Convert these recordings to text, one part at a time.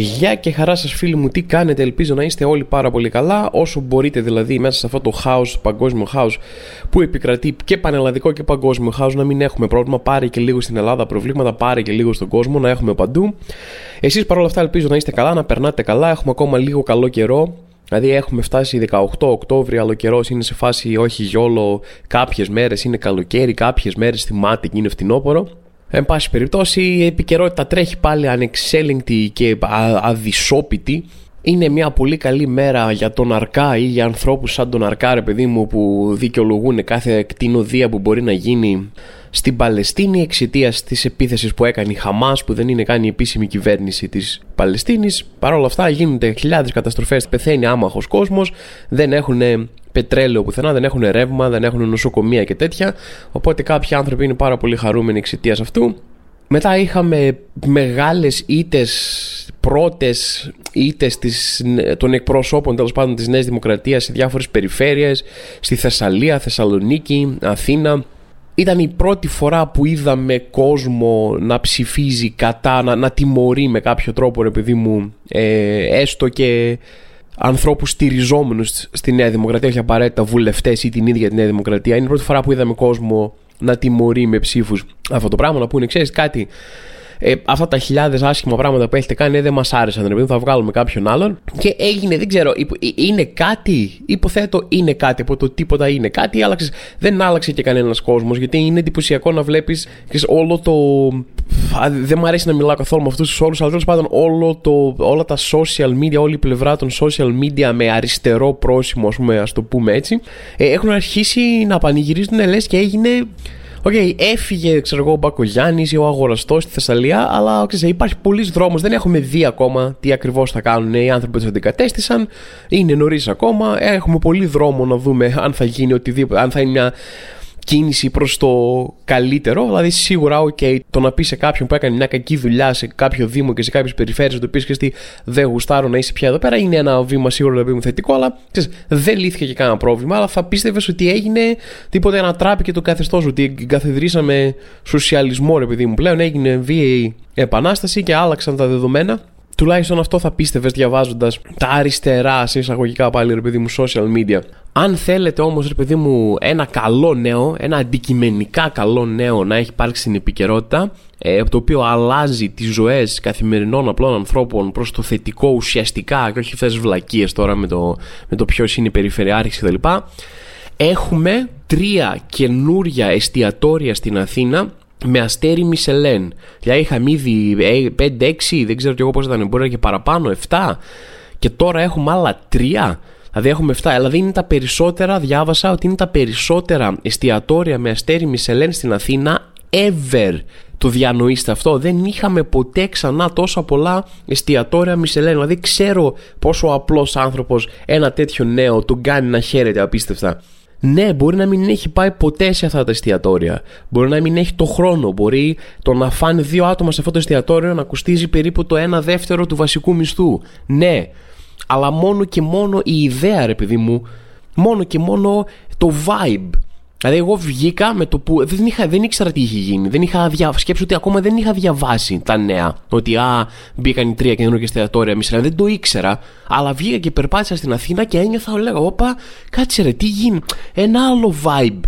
Γεια και χαρά σας φίλοι μου, τι κάνετε, ελπίζω να είστε όλοι πάρα πολύ καλά. Όσο μπορείτε δηλαδή μέσα σε αυτό το χάος, το παγκόσμιο χάος Που επικρατεί και πανελλαδικό και παγκόσμιο χάος Να μην έχουμε πρόβλημα, πάρε και λίγο στην Ελλάδα προβλήματα Πάρε και λίγο στον κόσμο, να έχουμε παντού. Εσείς παρόλα αυτά ελπίζω να είστε καλά, να περνάτε καλά. Έχουμε ακόμα λίγο καλό καιρό. Δηλαδή έχουμε φτάσει 18 Οκτώβρη, αλλά ο καιρός είναι σε φάση όχι γιόλο. Κάποιες μέρες είναι καλοκαίρι, κάποιες μέρες θυμάται και είναι φθινόπωρο. Εν πάση περιπτώσει, η επικαιρότητα τρέχει πάλι ανεξέλεγκτη και αδυσόπιτη. Είναι μια πολύ καλή μέρα για τον Αρκά ή για ανθρώπους σαν τον Αρκά, ρε παιδί μου, που δικαιολογούν κάθε κτηνοδία που μπορεί να γίνει στην Παλαιστίνη εξαιτίας της επίθεσης που έκανε η Χαμάς, που δεν είναι καν η επίσημη κυβέρνηση της Παλαιστίνης. Παρ' όλα αυτά γίνονται χιλιάδες καταστροφές, πεθαίνει άμαχος κόσμος, δεν έχουν πετρέλαιο πουθενά, δεν έχουν ρεύμα, δεν έχουν νοσοκομεία και τέτοια. Οπότε κάποιοι άνθρωποι είναι πάρα πολύ χαρούμενοι εξαιτίας αυτού. Μετά είχαμε μεγάλες ήτες, πρώτες ήτες της, των εκπροσώπων τέλος πάντων της Νέας Δημοκρατίας σε διάφορες περιφέρειες, στη Θεσσαλία, Θεσσαλονίκη, Αθήνα. Ήταν η πρώτη φορά που είδαμε κόσμο να ψηφίζει κατά, να, να τιμωρεί με κάποιο τρόπο ρε παιδί μου, ε, έστω και ανθρώπους στηριζόμενους στη Νέα Δημοκρατία, όχι απαραίτητα βουλευτές ή την ίδια τη Νέα Δημοκρατία. Είναι η πρώτη φορά που είδαμε κόσμο να τιμωρεί με ψήφους αυτό το πράγμα. Να πούνε, ξέρεις κάτι, ε, αυτά τα χιλιάδες άσχημα πράγματα που έχετε κάνει ε, δεν μας άρεσαν. Ρε, θα βγάλουμε κάποιον άλλον. Και έγινε, δεν ξέρω, ε, είναι κάτι, υποθέτω είναι κάτι από το τίποτα είναι κάτι. Άλλαξε, δεν άλλαξε και κανένας κόσμος γιατί είναι εντυπωσιακό να βλέπεις όλο το. Δεν μου αρέσει να μιλάω καθόλου με αυτούς τους όρους, αλλά τέλος πάντων όλο το, όλα τα social media, όλη η πλευρά των social media με αριστερό πρόσημο, ας πούμε, ας το πούμε έτσι, ε, έχουν αρχίσει να πανηγυρίζουν λες και έγινε Οκ, okay, έφυγε ξέρω εγώ, ο Μπακογιάννης ή ο Αγοραστός στη Θεσσαλία, αλλά ξέρεις, υπάρχει πολλή δρόμο. Δεν έχουμε δει ακόμα τι ακριβώς θα κάνουν οι άνθρωποι που τους αντικατέστησαν. Είναι νωρίς ακόμα. Έχουμε πολύ δρόμο να δούμε αν θα γίνει οτιδήποτε, αν θα είναι μια κίνηση προς το καλύτερο. Δηλαδή, σίγουρα, OK, το να πεις σε κάποιον που έκανε μια κακή δουλειά σε κάποιο Δήμο και σε κάποιες περιφέρειες, το πεις και τι δεν γουστάρω να είσαι πια εδώ πέρα, είναι ένα βήμα σίγουρα να πούμε θετικό, αλλά ξέρεις, δεν λύθηκε και κανένα πρόβλημα. Αλλά θα πίστευες ότι έγινε τίποτε ανατράπηκε το καθεστώς, ότι καθιδρύσαμε σοσιαλισμό, ρε παιδί μου. Πλέον έγινε βίαιη επανάσταση και άλλαξαν τα δεδομένα. Τουλάχιστον αυτό θα πίστευες διαβάζοντας τα αριστερά, σε εισαγωγικά πάλι ρε παιδί μου, social media. Αν θέλετε όμως ρε παιδί μου ένα καλό νέο, ένα αντικειμενικά καλό νέο να έχει υπάρξει στην επικαιρότητα ε, το οποίο αλλάζει τις ζωές καθημερινών απλών ανθρώπων προς το θετικό ουσιαστικά και όχι αυτές τις βλακίες τώρα με το, με το ποιος είναι η περιφερειάρχης κτλ. Έχουμε τρία καινούρια εστιατόρια στην Αθήνα με αστέρι Μισελέν. Δηλαδή είχαμε ήδη 5-6, ε, δεν ξέρω και εγώ πώς ήταν, μπορεί και παραπάνω, 7 και τώρα έχουμε άλλα τρία Δηλαδή έχουμε 7. Δηλαδή είναι τα περισσότερα, διάβασα ότι είναι τα περισσότερα εστιατόρια με αστέρι Μισελέν στην Αθήνα ever. Το διανοείστε αυτό. Δεν είχαμε ποτέ ξανά τόσα πολλά εστιατόρια Μισελέν. Δηλαδή ξέρω πόσο απλός άνθρωπος ένα τέτοιο νέο τον κάνει να χαίρεται απίστευτα. Ναι, μπορεί να μην έχει πάει ποτέ σε αυτά τα εστιατόρια. Μπορεί να μην έχει το χρόνο. Μπορεί το να φάνε δύο άτομα σε αυτό το εστιατόριο να κοστίζει περίπου το 1 δεύτερο του βασικού μισθού. Ναι, αλλά μόνο και μόνο η ιδέα ρε παιδί μου, μόνο και μόνο το vibe. Δηλαδή εγώ βγήκα με το που δεν, είχα, δεν ήξερα τι είχε γίνει, δεν είχα δια... σκέψει ότι ακόμα δεν είχα διαβάσει τα νέα, ότι α, μπήκαν οι τρία καινούργια εστιατόρια μισή, δεν το ήξερα, αλλά βγήκα και περπάτησα στην Αθήνα και ένιωθα, λέγα, όπα, κάτσε ρε, τι γίνει, ένα άλλο vibe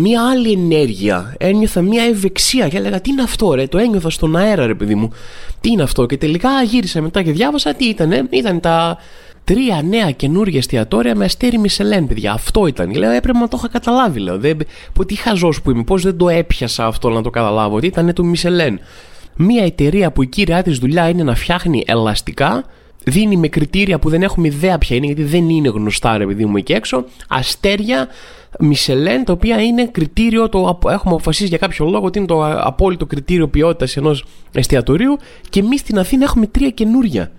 μια άλλη ενέργεια. Ένιωθα μια ευεξία και έλεγα τι είναι αυτό ρε, το ένιωθα στον αέρα ρε παιδί μου. Τι είναι αυτό και τελικά γύρισα μετά και διάβασα τι ήταν. Ήταν τα τρία νέα καινούργια εστιατόρια με αστέρι Μισελέν, παιδιά. Αυτό ήταν. Λέω, έπρεπε να το είχα καταλάβει. Λέω, δεν, πω, τι χαζός που είμαι, πώ δεν το έπιασα αυτό να το καταλάβω. Ότι ήταν το Μισελέν. Μια εταιρεία που η κύρια της δουλειά είναι να φτιάχνει ελαστικά δίνει με κριτήρια που δεν έχουμε ιδέα ποια είναι, γιατί δεν είναι γνωστά ρε παιδί μου εκεί έξω, αστέρια Μισελέν, τα οποία είναι κριτήριο, το έχουμε αποφασίσει για κάποιο λόγο ότι είναι το απόλυτο κριτήριο ποιότητας ενός εστιατορίου και εμείς στην Αθήνα έχουμε τρία καινούρια.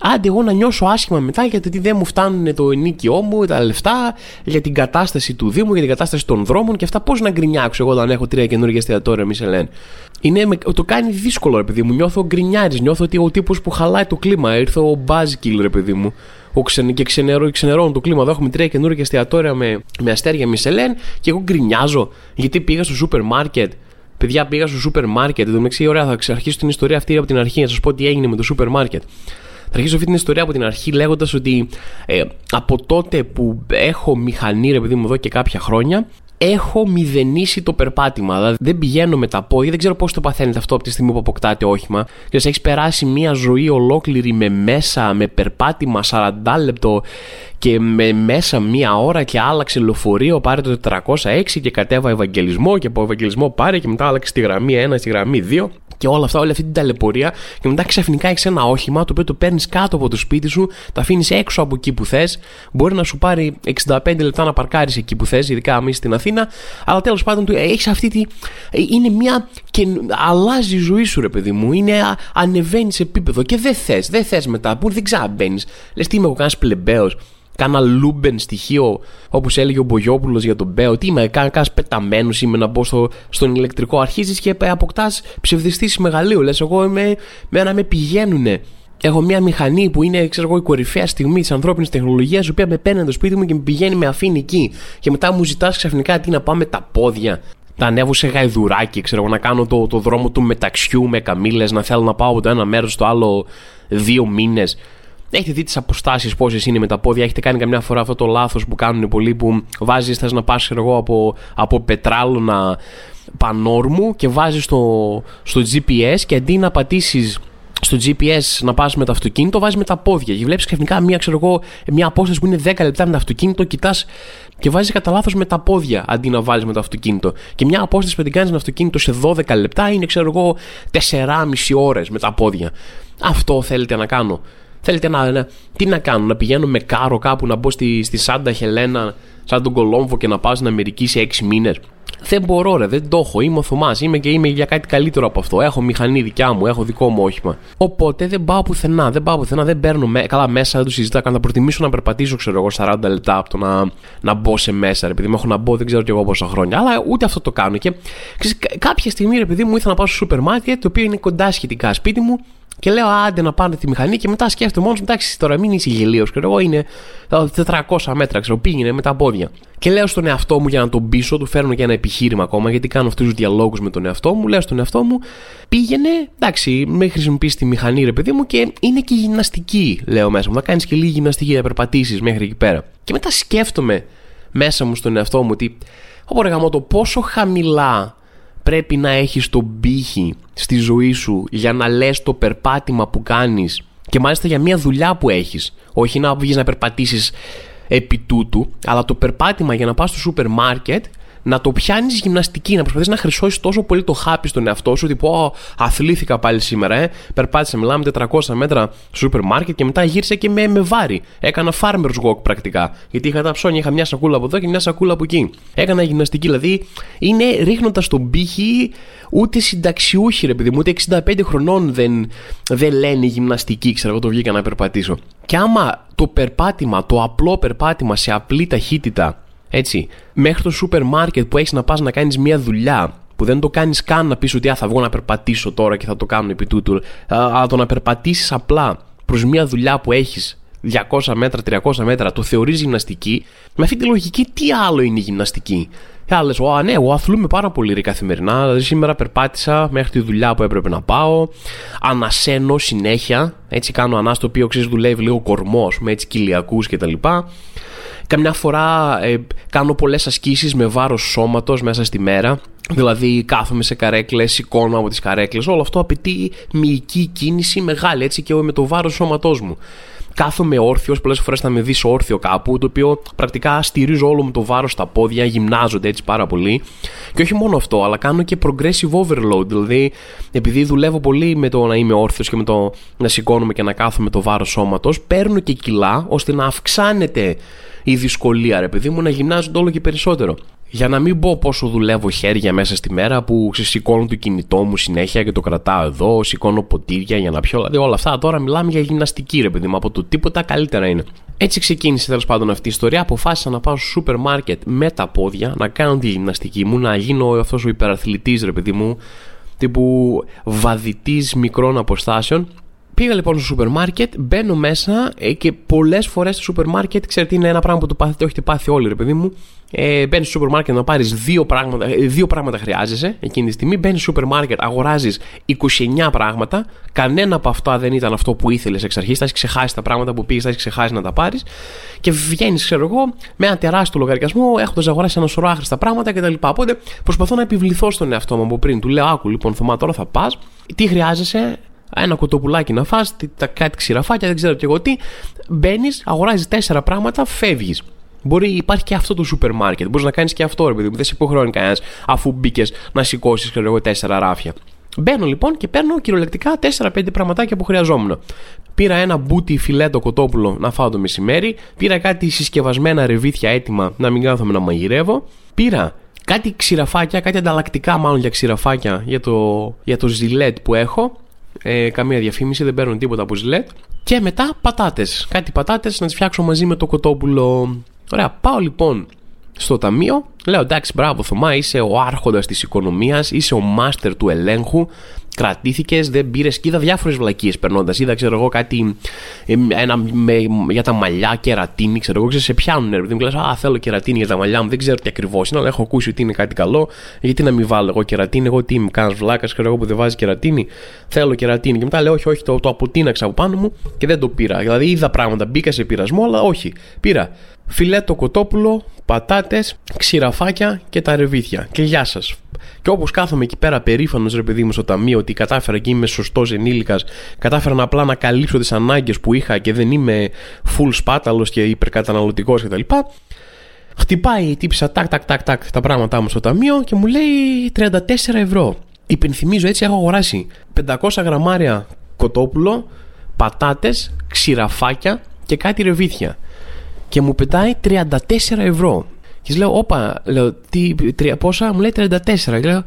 Άντε εγώ να νιώσω άσχημα μετά γιατί δεν μου φτάνουν το ενίκιό μου, τα λεφτά, για την κατάσταση του Δήμου, για την κατάσταση των δρόμων και αυτά. Πώς να γκρινιάξω εγώ όταν έχω τρία καινούργια εστιατόρια Μισελέν. Είναι, το κάνει δύσκολο, ρε παιδί μου. Νιώθω γκρινιάρης. Νιώθω ότι ο τύπος που χαλάει το κλίμα. Ήρθε ο buzzkill, ρε παιδί μου. Ο ξεν, και ξενερώ, ξενερώνω το κλίμα. Εδώ έχουμε τρία καινούργια εστιατόρια με, με αστέρια Μισελέν και εγώ γκρινιάζω γιατί πήγα στο σούπερ μάρκετ. Παιδιά, πήγα στο σούπερ μάρκετ. Εδώ μεταξύ, ωραία, θα ξαρχίσω την ιστορία αυτή από την αρχή να σας πω τι έγινε με το σούπερ μάρκετ. Θα αρχίσω αυτή την ιστορία από την αρχή λέγοντας ότι ε, από τότε που έχω μηχανή, ρε παιδί μου, εδώ και κάποια χρόνια, έχω μηδενίσει το περπάτημα. Δηλαδή δεν πηγαίνω με τα πόδια, δεν ξέρω πώς το παθαίνετε αυτό από τη στιγμή που αποκτάτε όχημα. Και έχεις περάσει μια ζωή ολόκληρη με μέσα, με περπάτημα 40 λεπτό και με μέσα μία ώρα και άλλαξε λεωφορείο, πάρε το 406 και κατέβα Ευαγγελισμό και από Ευαγγελισμό πάρε και μετά άλλαξε τη γραμμή 1 στη γραμμή 2 και όλα αυτά, όλη αυτή την ταλαιπωρία και μετά ξαφνικά έχεις ένα όχημα το οποίο το παίρνεις κάτω από το σπίτι σου, το αφήνεις έξω από εκεί που θες. Μπορεί να σου πάρει 65 λεπτά να παρκάρεις εκεί που θες, ειδικά αν είσαι στην Αθήνα, αλλά τέλος πάντων έχεις αυτή τη. Είναι μια. και αλλάζει η ζωή σου, ρε παιδί μου. Είναι ανεβαίνεις επίπεδο και δεν θες, δεν θες μετά, που δεν ξαναμπαίνει. Λες τι είμαι εγώ, κανένας πλεμπαίος κάνα λούμπεν στοιχείο, όπως έλεγε ο Μπογιόπουλος για τον Μπέο. Τι είμαι, κάνα πεταμένος είμαι να μπω στο, στον ηλεκτρικό. Αρχίζεις και αποκτάς ψευδιστή μεγαλείου. Λες, εγώ είμαι, με να με πηγαίνουνε. Έχω μια μηχανή που είναι ξέρω εγώ, η κορυφαία στιγμή της ανθρώπινης τεχνολογίας, η οποία με παίρνει το σπίτι μου και με πηγαίνει, με αφήνει εκεί. Και μετά μου ζητάς ξαφνικά τι να πάω με τα πόδια. Να ανέβω σε γαϊδουράκι, ξέρω εγώ, να κάνω το, το δρόμο του μεταξιού με καμίλε, να θέλω να πάω από το ένα μέρος στο άλλο δύο μήνες. Έχετε δει τις αποστάσεις πόσες είναι με τα πόδια; Έχετε κάνει καμιά φορά αυτό το λάθος που κάνουν πολλοί που βάζεις, θες να πας εγώ από, από πετράλωνα πανόρμου και βάζεις στο, στο GPS και αντί να πατήσεις στο GPS να πας με το αυτοκίνητο, βάζεις με τα πόδια. Και βλέπεις ξαφνικά μια, ξέρω εγώ, μια απόσταση που είναι 10 λεπτά με το αυτοκίνητο, κοιτάς και βάζεις κατά λάθος με τα πόδια αντί να βάλει με το αυτοκίνητο. Και μια απόσταση που την κάνεις με το αυτοκίνητο σε 12 λεπτά είναι, ξέρω εγώ, 4,5 ώρες με τα πόδια. Αυτό θέλετε να κάνω; Θέλετε να, να, τι να κάνω, να πηγαίνω με κάρο κάπου να μπω στη, στη Σάντα Χελένα, σαν τον Κολόμβο και να πάω στην Αμερική σε 6 μήνες. Δεν μπορώ, ρε, δεν το έχω. Είμαι ο Θωμάς. Είμαι και είμαι για κάτι καλύτερο από αυτό. Έχω μηχανή δικιά μου, έχω δικό μου όχημα. Οπότε δεν πάω πουθενά. Δεν πάω πουθενά, δεν παίρνω με... καλά μέσα, δεν το συζητάω. Θα προτιμήσω να περπατήσω, ξέρω εγώ, 40 λεπτά από το να, να μπω σε μέσα, ρε, επειδή μου έχω να μπω, δεν ξέρω κι εγώ πόσα χρόνια. Αλλά ούτε αυτό το κάνω. Και ξέρεις, κάποια στιγμή, ρε, επειδή μου ήθελα να πάω στο σούπερ μάρκετ, το οποίο είναι κοντά σχετικά σπίτι μου, και λέω άντε να πάνε τη μηχανή και μετά σκέφτομαι μόνος εντάξει τώρα μην είσαι γελίος. Και εγώ είναι 400 μέτρα, ξέρω, πήγαινε με τα πόδια. Και λέω στον εαυτό μου για να τον πείσω, του φέρνω και ένα επιχείρημα ακόμα γιατί κάνω αυτούς τους διαλόγους με τον εαυτό μου. Λέω στον εαυτό μου, πήγαινε, εντάξει, με χρησιμοποιήσει τη μηχανή ρε παιδί μου και είναι και γυμναστική, λέω μέσα μου. Να κάνεις και λίγη γυμναστική να περπατήσεις μέχρι εκεί πέρα. Και μετά σκέφτομαι μέσα μου στον εαυτό μου ότι, όπω το πόσο χαμηλά πρέπει να έχεις τον πύχη στη ζωή σου για να λες το περπάτημα που κάνεις και μάλιστα για μια δουλειά που έχεις. Όχι να βγεις να περπατήσεις επί τούτου, αλλά το περπάτημα για να πας στο σούπερ μάρκετ να το πιάνεις γυμναστική, να προσπαθείς να χρυσώσεις τόσο πολύ το χάπι στον εαυτό σου. Ότι πω, αθλήθηκα πάλι σήμερα, ε. Περπάτησα, μιλάμε 400 μέτρα στο σούπερ μάρκετ και μετά γύρισα και με, με βάρη. Έκανα farmer's walk πρακτικά. Γιατί είχα τα ψώνια, είχα μια σακούλα από εδώ και μια σακούλα από εκεί. Έκανα γυμναστική, δηλαδή είναι ρίχνοντας τον πύχη ούτε συνταξιούχοι, ρε παιδί μου, ούτε 65 χρονών δεν, δεν λένε γυμναστική, ξέρω εγώ το βγήκα να περπατήσω. Και άμα το περπάτημα, το απλό περπάτημα σε απλή ταχύτητα έτσι, μέχρι το σούπερ μάρκετ που έχεις να πας να κάνεις μια δουλειά που δεν το κάνεις καν να πεις ότι α, θα βγω να περπατήσω τώρα και θα το κάνω επί τούτου, αλλά το να περπατήσεις απλά προς μια δουλειά που έχεις 200 μέτρα, 300 μέτρα, το θεωρείς γυμναστική, με αυτή τη λογική τι άλλο είναι η γυμναστική; Και άλλες, Ω, ναι, εγώ αθλούμε πάρα πολύ ρε καθημερινά. Δηλαδή, σήμερα περπάτησα μέχρι τη δουλειά που έπρεπε να πάω. Ανασένω συνέχεια. Έτσι κάνω ανάστο, το οποίο ξέρεις δουλεύει λίγο κορμό, με έτσι κοιλιακούς κτλ. Καμιά φορά ε, κάνω πολλές ασκήσεις με βάρος σώματος μέσα στη μέρα. Δηλαδή κάθομαι σε καρέκλες, σηκώνω από τις καρέκλες. Όλο αυτό απαιτεί μυϊκή κίνηση μεγάλη έτσι και με το βάρος σώματός μου. Κάθομαι όρθιος, πολλές φορές θα με δεις όρθιο κάπου, το οποίο πρακτικά στηρίζω όλο μου το βάρος στα πόδια, γυμνάζονται έτσι πάρα πολύ. Και όχι μόνο αυτό, αλλά κάνω και progressive overload. Δηλαδή, επειδή δουλεύω πολύ με το να είμαι όρθιος και με το να σηκώνομαι και να κάθομαι το βάρος σώματος, παίρνω και κιλά ώστε να αυξάνεται η δυσκολία, ρε παιδί μου, να γυμνάζονται όλο και περισσότερο. Για να μην πω πόσο δουλεύω χέρια μέσα στη μέρα που σηκώνω το κινητό μου συνέχεια και το κρατάω εδώ, σηκώνω ποτήρια για να πιω. Δηλαδή όλα αυτά τώρα μιλάμε για γυμναστική, ρε παιδί μου. Από το τίποτα καλύτερα είναι. Έτσι ξεκίνησε τέλος πάντων αυτή η ιστορία. Αποφάσισα να πάω στο σούπερ μάρκετ με τα πόδια, να κάνω τη γυμναστική μου, να γίνω αυτός ο υπεραθλητής, ρε παιδί μου, τύπου βαδιτής μικρών αποστάσεων Πήγα λοιπόν στο σούπερ μάρκετ, μπαίνω μέσα ε, και πολλές φορές στο σούπερ μάρκετ, ξέρετε, είναι ένα πράγμα που το πάθετε, έχετε πάθει όλοι, ρε παιδί μου. Ε, μπαίνεις στο σούπερ μάρκετ να πάρεις δύο πράγματα, ε, δύο πράγματα χρειάζεσαι εκείνη τη στιγμή. Μπαίνεις στο σούπερ μάρκετ, αγοράζει 29 πράγματα. Κανένα από αυτά δεν ήταν αυτό που ήθελες εξ αρχής. Θα έχεις ξεχάσει τα πράγματα που πήγες, θα έχεις ξεχάσει να τα πάρεις. Και βγαίνεις, ξέρω εγώ, με ένα τεράστιο λογαριασμό, έχοντας αγοράσει ένα σωρό άχρηστα πράγματα κτλ. Οπότε προσπαθώ να επιβληθώ στον εαυτό μου από πριν. Του λέω, Άκου λοιπόν, Θωμά, τώρα θα πας. Τι χρειάζεσαι, ένα κοτοπουλάκι να φας, τα κάτι ξηραφάκια, δεν ξέρω και εγώ τι. Μπαίνεις, αγοράζεις τέσσερα πράγματα, φεύγεις. Μπορεί υπάρχει και αυτό το σούπερ μάρκετ. Μπορείς να κάνεις και αυτό, ρε παιδί μου. Δεν σε υποχρεώνει κανένας αφού μπήκες να σηκώσεις, ξέρω εγώ, τέσσερα ράφια. Μπαίνω λοιπόν και παίρνω κυριολεκτικά 4-5 πραγματάκια που χρειαζόμουν. Πήρα ένα μπούτι φιλέτο κοτόπουλο να φάω το μεσημέρι. Πήρα κάτι συσκευασμένα ρεβίθια έτοιμα να μην κάθομαι να μαγειρεύω. Πήρα κάτι ξηραφάκια, κάτι ανταλλακτικά μάλλον για ξηραφάκια για το, για το ζιλέτ που έχω ε, καμία διαφήμιση, δεν παίρνουν τίποτα από ζηλέτ. Και μετά πατάτες. Κάτι πατάτες να τις φτιάξω μαζί με το κοτόπουλο. Ωραία, πάω λοιπόν στο ταμείο. Λέω εντάξει, μπράβο Θωμά, είσαι ο άρχοντας της οικονομίας, είσαι ο μάστερ του ελέγχου κρατήθηκες, δεν πήρες και είδα διάφορες βλακίες περνώντας. Είδα, ξέρω εγώ, κάτι ένα, με, για τα μαλλιά, κερατίνη, ξέρω εγώ, ξέρω, σε πιάνουν. Δεν μου λες, Α, θέλω κερατίνη για τα μαλλιά μου, δεν ξέρω τι ακριβώς είναι, αλλά έχω ακούσει ότι είναι κάτι καλό. Γιατί να μην βάλω εγώ κερατίνη, εγώ τι είμαι, κάνα βλάκας, ξέρω εγώ που δεν βάζει κερατίνη. Θέλω κερατίνη. Και μετά λέω, Όχι, όχι, το, το αποτείναξα από πάνω μου και δεν το πήρα. Δηλαδή είδα πράγματα, μπήκα σε πειρασμό, αλλά όχι. Πήρα φιλέτο κοτόπουλο, πατάτες, ξηραφάκια και τα ρεβίθια. Και γεια σας. Και όπως κάθομαι εκεί πέρα περήφανος ρε παιδί μου στο ταμείο ότι κατάφερα και είμαι σωστός ενήλικας, κατάφερα απλά να καλύψω τις ανάγκες που είχα και δεν είμαι full σπάταλος και υπερκαταναλωτικός κτλ. Χτυπάει η τύψα τάκ τάκ τάκ τάκ τα πράγματά μου στο ταμείο και μου λέει 34 ευρώ. Υπενθυμίζω έτσι έχω αγοράσει 500 γραμμάρια κοτόπουλο, πατάτες, ξηραφάκια και κάτι ρεβίθια. Και μου πετάει 34 ευρώ. Και λέω, Όπα, λέω, τι, τρία, πόσα, μου λέει 34. Και λέω,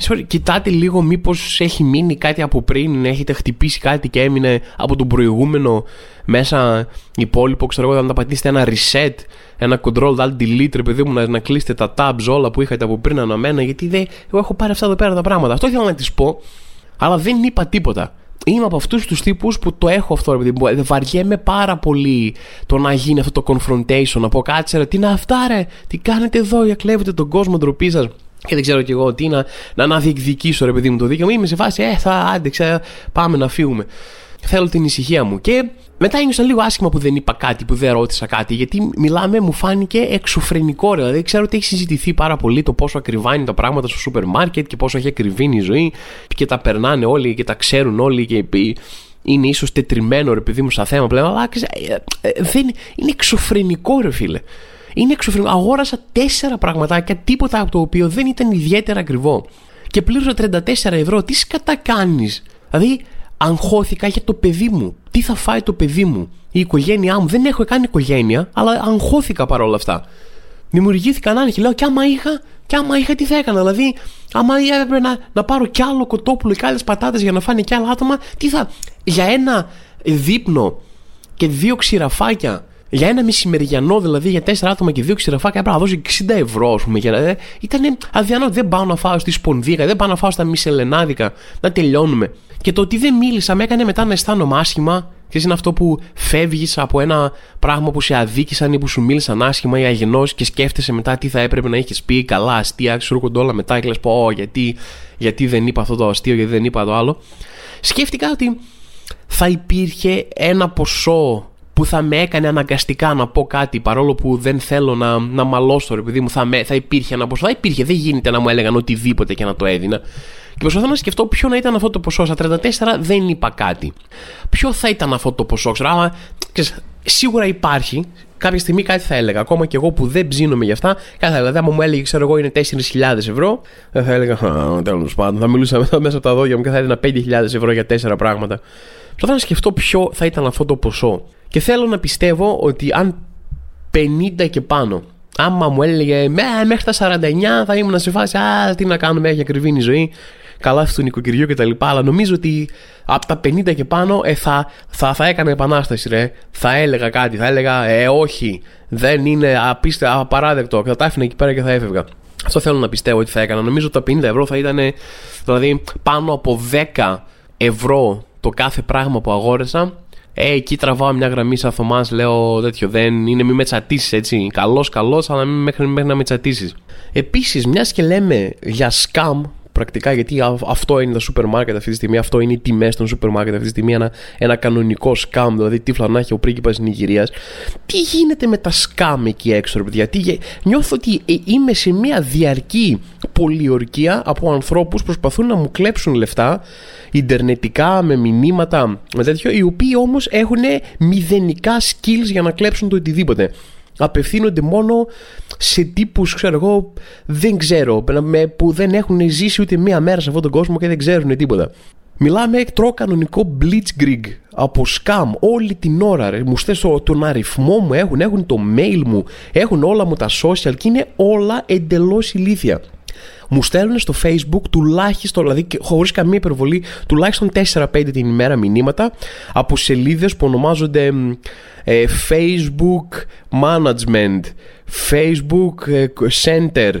sorry, κοιτάτε λίγο μήπως έχει μείνει κάτι από πριν, έχετε χτυπήσει κάτι και έμεινε από τον προηγούμενο μέσα υπόλοιπο, ξέρω εγώ, να τα πατήσετε ένα reset, ένα control alt delete, ρε παιδί μου, να, να κλείσετε τα tabs όλα που είχατε από πριν αναμένα, γιατί δεν, εγώ έχω πάρει αυτά εδώ πέρα τα πράγματα. Αυτό ήθελα να της πω, αλλά δεν είπα τίποτα είμαι από αυτούς τους τύπους που το έχω αυτό, ρε παιδί μου. Βαριέμαι πάρα πολύ το να γίνει αυτό το confrontation. Να πω κάτσε, ρε, τι είναι αυτά, ρε, τι κάνετε εδώ, για κλέβετε τον κόσμο ντροπή σας. Και δεν ξέρω κι εγώ τι να, να, να διεκδικήσω, ρε παιδί μου, το δίκαιο μου. Είμαι σε φάση, ε, θα άντε, πάμε να φύγουμε. Θέλω την ησυχία μου. Και μετά ένιωσα λίγο άσχημα που δεν είπα κάτι, που δεν ρώτησα κάτι, γιατί μιλάμε, μου φάνηκε εξωφρενικό. Δηλαδή, ξέρω ότι έχει συζητηθεί πάρα πολύ το πόσο ακριβά είναι τα πράγματα στο σούπερ μάρκετ και πόσο έχει ακριβήνει η ζωή και τα περνάνε όλοι και τα ξέρουν όλοι και είναι ίσως τετριμένο ρε παιδί μου στα θέμα πλέον, αλλά ε, ε, δεν, είναι εξωφρενικό ρε φίλε. Είναι εξωφρενικό. Αγόρασα τέσσερα πραγματάκια, τίποτα από το οποίο δεν ήταν ιδιαίτερα ακριβό. Και πλήρωσα 34 ευρώ. Τι σκατά κάνεις; Δηλαδή, αγχώθηκα για το παιδί μου. Τι θα φάει το παιδί μου, η οικογένειά μου. Δεν έχω κάνει οικογένεια, αλλά αγχώθηκα παρόλα αυτά. Δημιουργήθηκαν άγχη. Λέω, και άμα είχα, και άμα είχα, τι θα έκανα; Δηλαδή, άμα έπρεπε να, να πάρω κι άλλο κοτόπουλο και άλλες πατάτες για να φάνε κι άλλα άτομα, τι θα. Για ένα δείπνο και δύο ξηραφάκια για ένα μεσημεριανό, δηλαδή για τέσσερα άτομα και δύο ξηραφάκια, έπρεπε να δώσω 60 ευρώ, ας πούμε. Για να... Ε, ήταν αδιανό. Δεν πάω να φάω στη Σπονδίκα, δεν πάω να φάω στα Μισελενάδικα, να τελειώνουμε. Και το ότι δεν μίλησα με έκανε μετά να αισθάνομαι άσχημα. Και είναι αυτό που φεύγεις από ένα πράγμα που σε αδίκησαν ή που σου μίλησαν άσχημα ή αγενός και σκέφτεσαι μετά τι θα έπρεπε να έχει πει. Καλά, αστεία, σου έρχονται όλα μετά και λες: Πω, γιατί, γιατί δεν είπα αυτό το αστείο, γιατί δεν είπα το άλλο. Σκέφτηκα ότι θα υπήρχε ένα ποσό που θα με έκανε αναγκαστικά να πω κάτι παρόλο που δεν θέλω να, να μαλώσω ρε παιδί μου θα, με, θα υπήρχε ένα ποσό θα υπήρχε δεν γίνεται να μου έλεγαν οτιδήποτε και να το έδινα και προσπαθώ να σκεφτώ ποιο να ήταν αυτό το ποσό. Στα 34 δεν είπα κάτι. Ποιο θα ήταν αυτό το ποσό, ξέρω, αλλά ξέρεις, σίγουρα υπάρχει. Κάποια στιγμή κάτι θα έλεγα. Ακόμα και εγώ που δεν ψήνομαι γι' αυτά, κάτι θα έλεγα. μου έλεγε, ξέρω εγώ, είναι 4.000 ευρώ, δεν θα έλεγα, τέλος πάντων. Θα μιλούσα μέσα από τα δόντια μου και θα έδινα 5.000 ευρώ για τέσσερα πράγματα. Προσπαθώ να σκεφτώ ποιο θα ήταν αυτό το ποσό. Και θέλω να πιστεύω ότι αν 50 και πάνω, άμα μου έλεγε μέχρι τα 49 θα ήμουν σε φάση Α, τι να κάνουμε, έχει ακριβή η ζωή καλά του νοικοκυριού κτλ. Αλλά νομίζω ότι από τα 50 και πάνω ε, θα, θα, θα έκανα επανάσταση, ρε. Θα έλεγα κάτι, θα έλεγα Ε, όχι, δεν είναι απίστε, απαράδεκτο. Και θα τα άφηνα εκεί πέρα και θα έφευγα. Αυτό θέλω να πιστεύω ότι θα έκανα. Νομίζω ότι τα 50 ευρώ θα ήταν δηλαδή πάνω από 10 ευρώ το κάθε πράγμα που αγόρεσα. Ε, εκεί τραβάω μια γραμμή σαν Θωμάς, λέω τέτοιο. Δεν είναι μη με τσατήσει έτσι. Καλός, καλός, αλλά μην μέχρι, μέχρι να με τσατήσει. Επίσης, μιας και λέμε για scam πρακτικά γιατί αυτό είναι τα σούπερ μάρκετ αυτή τη στιγμή, αυτό είναι οι τιμές των σούπερ μάρκετ αυτή τη στιγμή, ένα, ένα κανονικό scam, δηλαδή τι να έχει ο πρίγκιπας της Νιγηρίας. Τι γίνεται με τα scam εκεί έξω, παιδιά, τι, νιώθω ότι ε, είμαι σε μια διαρκή πολιορκία από ανθρώπους που προσπαθούν να μου κλέψουν λεφτά ιντερνετικά, με μηνύματα, με τέτοιο, οι οποίοι όμως έχουν μηδενικά skills για να κλέψουν το οτιδήποτε απευθύνονται μόνο σε τύπους, ξέρω εγώ, δεν ξέρω, που δεν έχουν ζήσει ούτε μία μέρα σε αυτόν τον κόσμο και δεν ξέρουν τίποτα. Μιλάμε, τρώω κανονικό blitzkrieg από scam όλη την ώρα. Ρε. Μου στέσω τον αριθμό μου, έχουν, έχουν το mail μου, έχουν όλα μου τα social και είναι όλα εντελώς ηλίθια μου στέλνουν στο facebook τουλάχιστον, δηλαδή χωρίς καμία υπερβολή, τουλάχιστον 4-5 την ημέρα μηνύματα από σελίδες που ονομάζονται ε, Facebook Management, Facebook ε, Center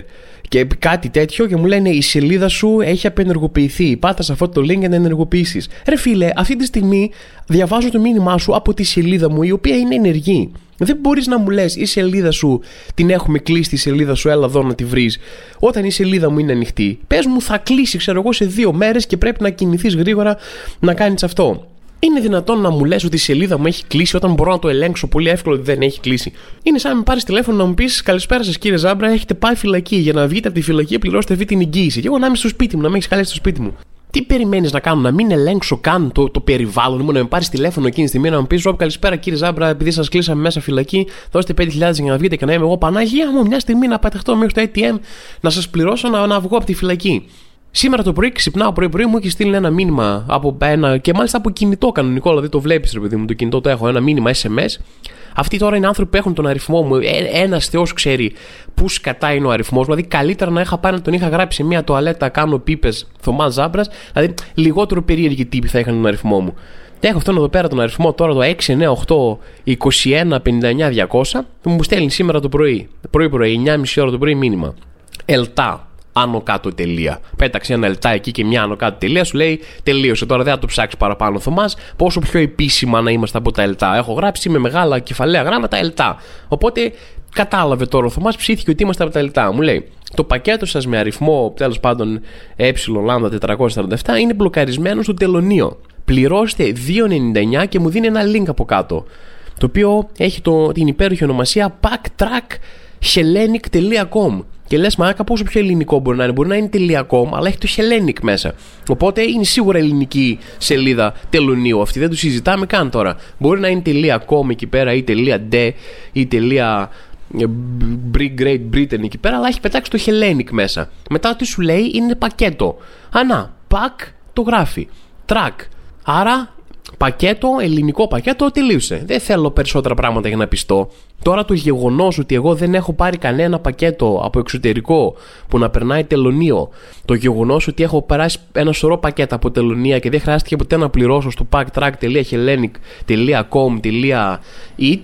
και κάτι τέτοιο και μου λένε η σελίδα σου έχει απενεργοποιηθεί. Πάτα σε αυτό το link για να ενεργοποιήσεις. Ρε φίλε, αυτή τη στιγμή διαβάζω το μήνυμά σου από τη σελίδα μου η οποία είναι ενεργή. Δεν μπορείς να μου λες η σελίδα σου την έχουμε κλείσει τη σελίδα σου, έλα εδώ να τη βρεις. Όταν η σελίδα μου είναι ανοιχτή, πες μου θα κλείσει, ξέρω εγώ, σε δύο μέρες και πρέπει να κινηθείς γρήγορα να κάνεις αυτό. Είναι δυνατόν να μου λες ότι η σελίδα μου έχει κλείσει όταν μπορώ να το ελέγξω πολύ εύκολο ότι δεν έχει κλείσει. Είναι σαν να με πάρεις τηλέφωνο να μου πεις Καλησπέρα σας κύριε Ζάμπρα, έχετε πάει φυλακή. Για να βγείτε από τη φυλακή, πληρώστε αυτή την εγγύηση. Και εγώ να είμαι στο σπίτι μου, να με έχεις καλέσει στο σπίτι μου. Τι περιμένεις να κάνω, να μην ελέγξω καν το, το περιβάλλον μου, να με πάρεις τηλέφωνο εκείνη τη στιγμή να μου πεις: Ρόμπ, καλησπέρα κύριε Ζάμπρα, επειδή σας κλείσαμε μέσα φυλακή, δώστε 5.000 για να βγείτε και να είμαι εγώ Παναγία μου μια στιγμή να παταχτώ μέχρι το ATM να σας πληρώσω να, να βγω από τη φυλακή. Σήμερα το πρωί ξυπνάω πρωί-πρωί μου και στείλει ένα μήνυμα από ένα και μάλιστα από κινητό κανονικό, δηλαδή το βλέπεις, ρε παιδί μου, το κινητό το έχω, ένα μήνυμα SMS. Αυτοί τώρα είναι άνθρωποι που έχουν τον αριθμό μου. Ε, ένας Θεός ξέρει πού σκατά είναι ο αριθμός. Δηλαδή, καλύτερα να είχα πάει να τον είχα γράψει σε μια τοαλέτα, κάνω πίπες, Θωμάς Ζάμπρας. Δηλαδή, λιγότερο περίεργοι τύποι θα είχαν τον αριθμό μου. Έχω αυτόν εδώ πέρα τον αριθμό τώρα το 698 21 59 200 που μου στέλνει σήμερα το πρωί. Πρωί-πρωί, 9.30 ώρα το πρωί μήνυμα. Ελτά άνω κάτω τελεία. Πέταξε ένα ελτά εκεί και μια άνω κάτω τελεία, σου λέει τελείωσε. Τώρα δεν θα το ψάξει παραπάνω Θωμάς. Πόσο πιο επίσημα να είμαστε από τα ελτά. Έχω γράψει με μεγάλα κεφαλαία γράμματα ελτά. Οπότε κατάλαβε τώρα ο Θωμάς, ψήθηκε ότι είμαστε από τα ελτά. Μου λέει το πακέτο σας με αριθμό τέλος πάντων ε λάμδα 447 είναι μπλοκαρισμένο στο τελωνίο. Πληρώστε 2,99 και μου δίνει ένα link από κάτω. Το οποίο έχει το, την υπέροχη ονομασία packtrackhellenic.com και λες, μάκα πόσο πιο ελληνικό μπορεί να είναι. Μπορεί να είναι τελειακό, αλλά έχει το Hellenic μέσα. Οπότε είναι σίγουρα ελληνική σελίδα τελωνίου αυτή. Δεν το συζητάμε καν τώρα. Μπορεί να είναι τελεία.com εκεί πέρα ή τελεία .de ή τελεία ε, Great Britain εκεί πέρα, αλλά έχει πετάξει το Hellenic μέσα. Μετά τι σου λέει είναι πακέτο. Ανά, pack το γράφει. Track. Άρα Πακέτο, ελληνικό πακέτο, τελείωσε. Δεν θέλω περισσότερα πράγματα για να πιστώ. Τώρα το γεγονός ότι εγώ δεν έχω πάρει κανένα πακέτο από εξωτερικό που να περνάει τελωνίο, το γεγονός ότι έχω περάσει ένα σωρό πακέτα από τελωνία και δεν χρειάστηκε ποτέ να πληρώσω στο packtrack.hellenic.com.it,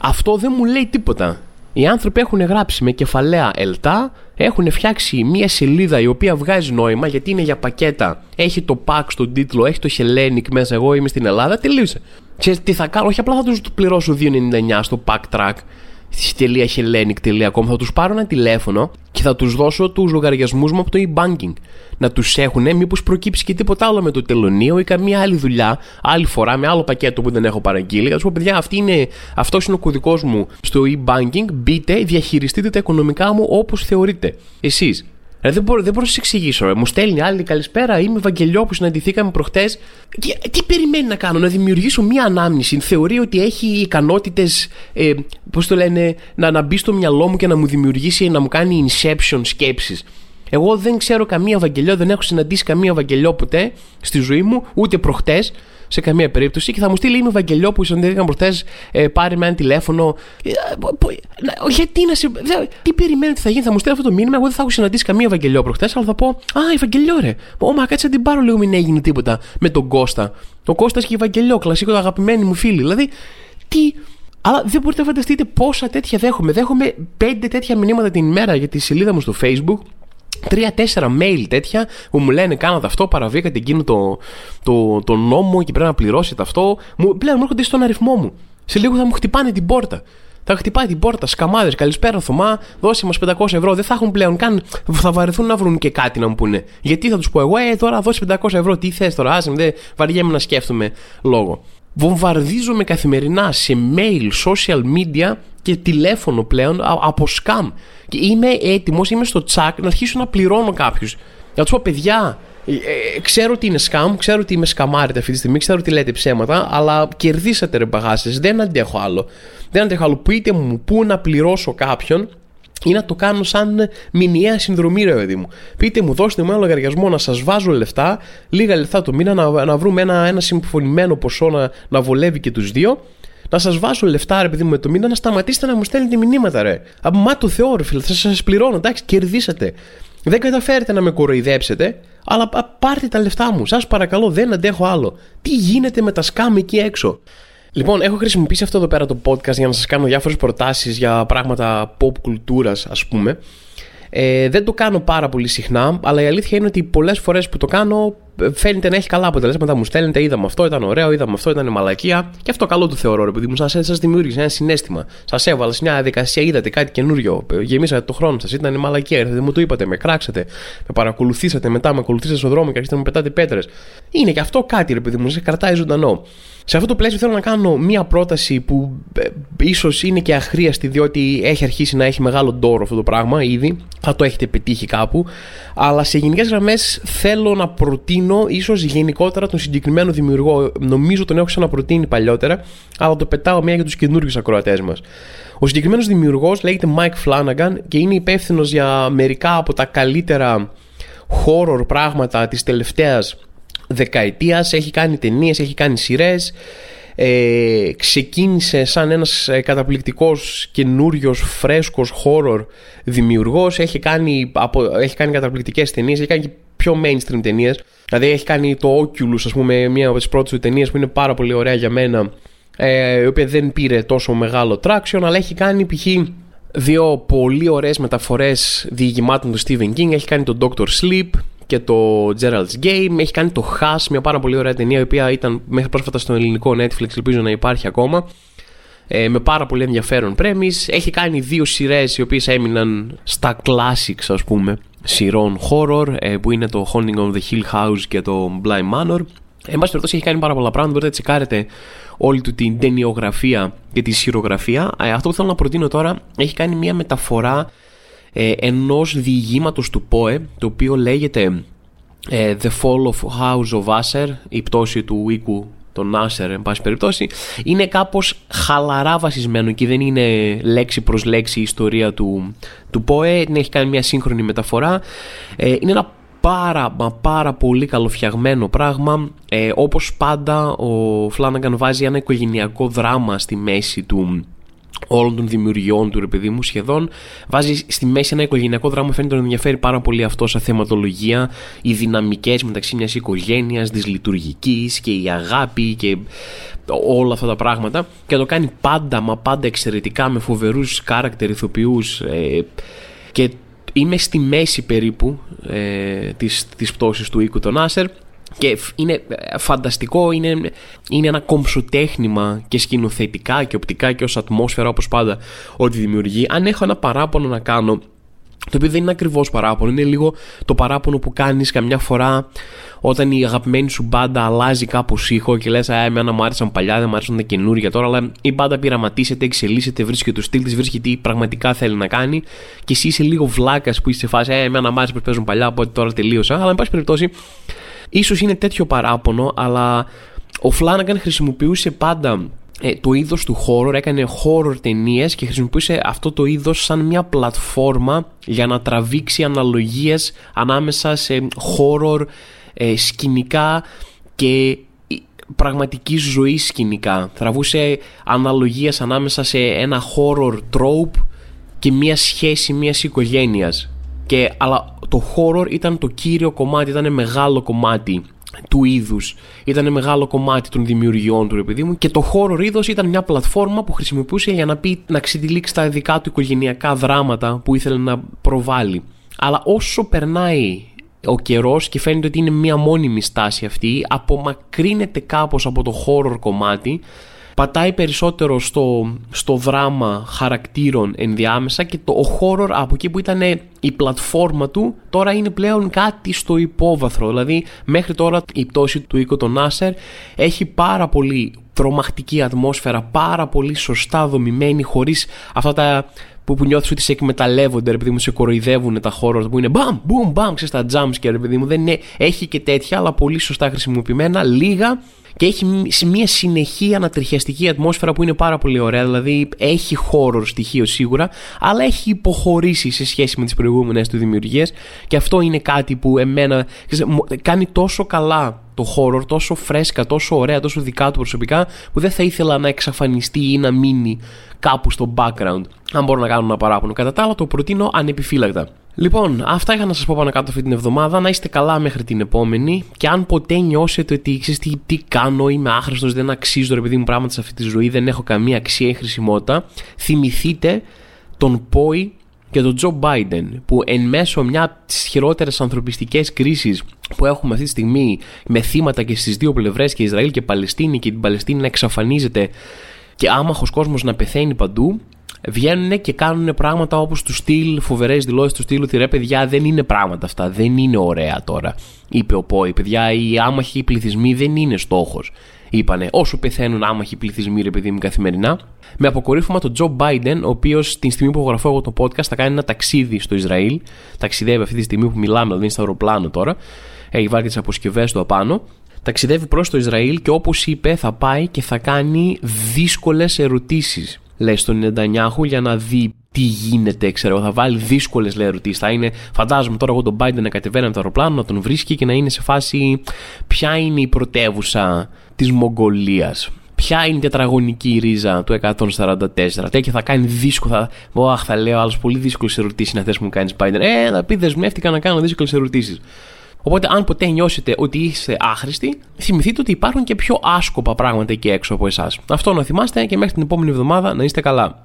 αυτό δεν μου λέει τίποτα. Οι άνθρωποι έχουν γράψει με κεφαλαία ελτά, έχουν φτιάξει μια σελίδα η οποία βγάζει νόημα γιατί είναι για πακέτα. Έχει το pack στον τίτλο, έχει το Hellenic μέσα. Εγώ είμαι στην Ελλάδα, τελείωσε. Ξέρετε τι θα κάνω, όχι απλά θα τους πληρώσω 2,99 στο pack track .hellenic.com θα τους πάρω ένα τηλέφωνο και θα τους δώσω τους λογαριασμούς μου από το e-banking. Να τους έχουν μήπως προκύψει και τίποτα άλλο με το τελωνίο ή καμία άλλη δουλειά άλλη φορά με άλλο πακέτο που δεν έχω παραγγείλει. Θα τους πω παιδιά αυτή είναι, αυτός είναι ο κωδικός μου στο e-banking. Μπείτε διαχειριστείτε τα οικονομικά μου όπως θεωρείτε. Εσείς ε, δεν, μπορώ, δεν μπορώ να σας εξηγήσω. Ε. Μου στέλνει άλλη καλησπέρα. Είμαι Βαγγελιό που συναντηθήκαμε προχτές. Τι, τι περιμένει να κάνω, να δημιουργήσω μία ανάμνηση. Θεωρεί ότι έχει ικανότητες, ε, πώς το λένε, να, να μπει στο μυαλό μου και να μου δημιουργήσει, να μου κάνει inception σκέψεις. Εγώ δεν ξέρω καμία Βαγγελιό, δεν έχω συναντήσει καμία Βαγγελιό ποτέ στη ζωή μου, ούτε προχτές σε καμία περίπτωση και θα μου στείλει είμαι Βαγγελιό που συναντήθηκαν προχθές, ε, πάρει με ένα τηλέφωνο. Ε, γιατί να σε. τι περιμένει ότι θα γίνει, θα μου στείλει αυτό το μήνυμα. Εγώ δεν θα έχω συναντήσει καμία Βαγγελιό προχθές, αλλά θα πω Α, η Βαγγελιό ρε. Ω, κάτσε να την πάρω λίγο, μην έγινε τίποτα με τον Κώστα. Ο Κώστας και η Βαγγελιό, κλασικό αγαπημένοι μου φίλοι. Δηλαδή, τι. Αλλά δεν μπορείτε να φανταστείτε πόσα τέτοια δέχομαι. Δέχομαι πέντε τέτοια μηνύματα την ημέρα για τη σελίδα μου στο Facebook Τρία-τέσσερα mail τέτοια που μου λένε κάνατε αυτό, παραβήκατε εκείνο το, το, το νόμο και πρέπει να πληρώσετε αυτό. Μου, πλέον μου έρχονται στον αριθμό μου. Σε λίγο θα μου χτυπάνε την πόρτα. Θα χτυπάει την πόρτα, σκαμάδες. Καλησπέρα, Θωμά, δώσε μας 500 ευρώ. Δεν θα έχουν πλέον καν. Θα βαρεθούν να βρουν και κάτι να μου πούνε. Γιατί θα τους πω εγώ, Ε, τώρα δώσει 500 ευρώ. Τι θες τώρα, άσε δεν βαριέμαι να σκέφτομαι λόγο. Βομβαρδίζομαι καθημερινά σε mail, social media και τηλέφωνο πλέον από scam. Και είμαι έτοιμος, είμαι στο τσακ να αρχίσω να πληρώνω κάποιους. Να τους πω, παιδιά, ε, ε, ξέρω ότι είναι σκάμ, ξέρω ότι είμαι σκαμάρετε αυτή τη στιγμή, ξέρω ότι λέτε ψέματα, αλλά κερδίσατε ρε μπαγάσες. Δεν αντέχω άλλο. Δεν αντέχω άλλο. Πείτε μου πού να πληρώσω κάποιον ή να το κάνω σαν μηνιαία συνδρομή, ρε παιδί μου. Πείτε μου, δώστε μου ένα λογαριασμό να σας βάζω λεφτά, λίγα λεφτά το μήνα, να, να βρούμε ένα, ένα συμφωνημένο ποσό να, να βολεύει και τους δύο. Να σας βάζω λεφτά, ρε παιδί μου, με το μήνα, να σταματήσετε να μου στέλνετε μηνύματα, ρε. Από μα το Θεό, ρε φίλε, θα σας πληρώνω, εντάξει, κερδίσατε. Δεν καταφέρετε να με κοροϊδέψετε, αλλά πάρτε τα λεφτά μου. Σας παρακαλώ, δεν αντέχω άλλο. Τι γίνεται με τα σκάμ εκεί έξω; Λοιπόν, έχω χρησιμοποιήσει αυτό εδώ πέρα το podcast για να σας κάνω διάφορες προτάσεις για πράγματα pop κουλτούρας, ας πούμε. Ε, δεν το κάνω πάρα πολύ συχνά, αλλά η αλήθεια είναι ότι πολλές φορές που το κάνω ε, φαίνεται να έχει καλά αποτελέσματα. Μου στέλνετε, είδαμε αυτό, ήταν ωραίο, είδαμε αυτό, ήταν μαλακία. Και αυτό καλό το θεωρώ, επειδή μου. Σας δημιούργησε ένα συνέστημα. Σας έβαλα σε μια διαδικασία, είδατε κάτι καινούριο. Ε, γεμίσατε το χρόνο σας, ήταν μαλακία. Ήρθατε, μου το είπατε, με κράξατε, με παρακολουθήσατε, μετά με ακολουθήσατε στον δρόμο και αρχίσατε να με πετάτε πέτρες. Είναι και αυτό κάτι, ρε παιδί μου, σε κρατάει ζωντανό. Σε αυτό το πλαίσιο θέλω να κάνω μία πρόταση που ε, ίσως είναι και αχρίαστη διότι έχει αρχίσει να έχει μεγάλο ντόρο αυτό το πράγμα ήδη. Θα το έχετε πετύχει κάπου. Αλλά σε γενικές γραμμές θέλω να προτείνω ίσως γενικότερα τον συγκεκριμένο δημιουργό. Νομίζω τον έχω ξαναπροτείνει παλιότερα, αλλά το πετάω μία για τους καινούριου ακροατές μας. Ο συγκεκριμένος δημιουργός λέγεται Mike Flanagan και είναι υπεύθυνος για μερικά από τα καλύτερα horror πράγματα της τελευταίας δεκαετίας, έχει κάνει ταινίες, έχει κάνει σειρές ε, ξεκίνησε σαν ένας ε, καταπληκτικός καινούριος φρέσκος horror δημιουργός έχει κάνει, απο, έχει κάνει καταπληκτικές ταινίες έχει κάνει και πιο mainstream ταινίες δηλαδή έχει κάνει το Oculus ας πούμε μια από τις πρώτες του ταινίες που είναι πάρα πολύ ωραία για μένα ε, η οποία δεν πήρε τόσο μεγάλο traction αλλά έχει κάνει π.χ. δύο πολύ ωραίες μεταφορές διηγημάτων του Stephen King έχει κάνει το Doctor Sleep και το Gerald's Game. Έχει κάνει το Hash, μια πάρα πολύ ωραία ταινία η οποία ήταν μέχρι πρόσφατα στο ελληνικό Netflix, ελπίζω να υπάρχει ακόμα. Ε, με πάρα πολύ ενδιαφέρον premise. Έχει κάνει δύο σειρές οι οποίες έμειναν στα classics, ας πούμε, σειρών horror, ε, που είναι το Haunting of the Hill House και το Blind Manor. Εν πάση περιπτώσει, έχει κάνει πάρα πολλά πράγματα. Μπορείτε να τσεκάρετε όλη του την ταινιογραφία και τη σειρογραφία. Ε, αυτό που θέλω να προτείνω τώρα έχει κάνει μια μεταφορά ε, ενός διηγήματος του ΠΟΕ το οποίο λέγεται ε, The Fall of House of Usher η πτώση του οίκου τον Άσερ, εν πάση περιπτώσει, είναι κάπως χαλαρά βασισμένο και δεν είναι λέξη προς λέξη η ιστορία του, του ΠΟΕ, έχει κάνει μια σύγχρονη μεταφορά. Ε, είναι ένα πάρα μα πάρα πολύ καλοφτιαγμένο πράγμα. Ε, όπως πάντα ο Φλάναγκαν βάζει ένα οικογενειακό δράμα στη μέση του όλων των δημιουργιών του, ρε παιδί μου, σχεδόν. Βάζει στη μέση ένα οικογενειακό δράμα, φαίνεται να ενδιαφέρει πάρα πολύ αυτό σαν θεματολογία. Οι δυναμικές μεταξύ μιας οικογένειας, της λειτουργικής και η αγάπη και όλα αυτά τα πράγματα. Και το κάνει πάντα, μα πάντα εξαιρετικά με φοβερούς κάρακτερ ηθοποιούς. Ε, και είμαι στη μέση περίπου ε, της, της πτώσης του οίκου των Άσερ και είναι ε, φανταστικό, είναι, είναι ένα κομψοτέχνημα και σκηνοθετικά και οπτικά και ως ατμόσφαιρα όπως πάντα ό,τι δημιουργεί. Αν έχω ένα παράπονο να κάνω, το οποίο δεν είναι ακριβώς παράπονο, είναι λίγο το παράπονο που κάνεις καμιά φορά όταν η αγαπημένη σου μπάντα αλλάζει κάπως ήχο και λες: Α, εμένα μου άρεσαν παλιά, δεν μου άρεσαν τα καινούργια τώρα. Αλλά η μπάντα πειραματίζεται, εξελίσσεται, βρίσκει το στυλ της, βρίσκει τι πραγματικά θέλει να κάνει. Και εσύ είσαι λίγο βλάκας που είσαι σε φάση: Ε, εμένα μου άρεσε που παίζουν παλιά, οπότε τώρα τελείωσα. Αλλά, εν πάση περιπτώσει, Ίσως είναι τέτοιο παράπονο, αλλά ο Φλάναγκαν χρησιμοποιούσε πάντα ε, το είδος του horror, έκανε horror ταινίες και χρησιμοποιούσε αυτό το είδος σαν μια πλατφόρμα για να τραβήξει αναλογίες ανάμεσα σε horror ε, σκηνικά και πραγματική ζωή σκηνικά. Τραβούσε αναλογίες ανάμεσα σε ένα horror trope και μια σχέση μιας οικογένειας. Και, αλλά το horror ήταν το κύριο κομμάτι, ήταν μεγάλο κομμάτι του είδους. Ήταν μεγάλο κομμάτι των δημιουργιών του, επειδή μου. Και το horror είδος ήταν μια πλατφόρμα που χρησιμοποιούσε για να, πει, να ξετυλίξει τα δικά του οικογενειακά δράματα που ήθελε να προβάλλει. αλλά όσο περνάει ο καιρός και φαίνεται ότι είναι μία μόνιμη στάση αυτή, απομακρύνεται κάπως από το horror κομμάτι, πατάει περισσότερο στο, στο δράμα χαρακτήρων ενδιάμεσα και το ο horror από εκεί που ήταν η πλατφόρμα του τώρα είναι πλέον κάτι στο υπόβαθρο. Δηλαδή μέχρι τώρα η πτώση του οίκου των Νάσερ έχει πάρα πολύ τρομακτική ατμόσφαιρα, πάρα πολύ σωστά δομημένη χωρίς αυτά τα που, που νιώθεις ότι σε εκμεταλλεύονται, ρε παιδί μου, σε κοροϊδεύουν τα χώρο που είναι μπαμ, μπουμ, μπαμ, ξέρεις τα jumps και ρε παιδί μου. Δεν είναι, έχει και τέτοια, αλλά πολύ σωστά χρησιμοποιημένα, λίγα και έχει μια συνεχή ανατριχιαστική ατμόσφαιρα που είναι πάρα πολύ ωραία. Δηλαδή έχει χώρο στοιχείο σίγουρα, αλλά έχει υποχωρήσει σε σχέση με τις προηγούμενες του δημιουργίες και αυτό είναι κάτι που εμένα κάνει τόσο καλά το χώρο, τόσο φρέσκα, τόσο ωραία, τόσο δικά του προσωπικά, που δεν θα ήθελα να εξαφανιστεί ή να μείνει κάπου στο background. Αν μπορώ να κάνω ένα παράπονο. Κατά τα άλλα, το προτείνω ανεπιφύλακτα. Λοιπόν, αυτά είχα να σας πω πάνω κάτω αυτή την εβδομάδα. Να είστε καλά μέχρι την επόμενη. Και αν ποτέ νιώσετε ότι ξέρεις τι, τι κάνω, είμαι άχρηστος, δεν αξίζω ρε παιδί μου πράγματα σε αυτή τη ζωή, δεν έχω καμία αξία ή χρησιμότητα, θυμηθείτε τον Πόη και τον Τζο Μπάιντεν που εν μέσω μια από τι χειρότερες ανθρωπιστικές κρίσεις που έχουμε αυτή τη στιγμή με θύματα και στις δύο πλευρές και Ισραήλ και Παλαιστίνη και την Παλαιστίνη να εξαφανίζεται και άμαχος κόσμος να πεθαίνει παντού βγαίνουν και κάνουν πράγματα όπως του στυλ, φοβερές δηλώσεις του στυλ ότι ρε παιδιά δεν είναι πράγματα αυτά, δεν είναι ωραία τώρα. Είπε ο Πόη, παιδιά, οι άμαχοι πληθυσμοί δεν είναι στόχος. Είπανε, όσο πεθαίνουν άμαχοι πληθυσμοί, ρε παιδί μου, καθημερινά. Με αποκορύφωμα τον Τζο Μπάιντεν, ο οποίος την στιγμή που γραφώ εγώ το podcast θα κάνει ένα ταξίδι στο Ισραήλ. Ταξιδεύει αυτή τη στιγμή που μιλάμε, δηλαδή είναι στο αεροπλάνο τώρα. Έχει βάλει τις αποσκευές του απάνω. Ταξιδεύει προς το Ισραήλ και όπως είπε, θα πάει και θα κάνει δύσκολες ερωτήσεις λέει στον Νεντανιάχου για να δει τι γίνεται, ξέρω. Θα βάλει δύσκολες ερωτήσεις. Θα είναι, φαντάζομαι τώρα εγώ τον Biden να κατεβαίνει από το αεροπλάνο, να τον βρίσκει και να είναι σε φάση ποια είναι η πρωτεύουσα της Μογγολίας; Ποια είναι η τετραγωνική ρίζα του 144. Τέτοια θα κάνει δύσκολο. Θα, Ωαχ, θα λέω άλλο πολύ δύσκολες ερωτήσεις να θες μου κάνεις Biden. Ε, θα πει δεσμεύτηκα να κάνω δύσκολες ερωτήσεις. Οπότε, αν ποτέ νιώσετε ότι είστε άχρηστοι, θυμηθείτε ότι υπάρχουν και πιο άσκοπα πράγματα εκεί έξω από εσάς. Αυτό να θυμάστε και μέχρι την επόμενη εβδομάδα να είστε καλά.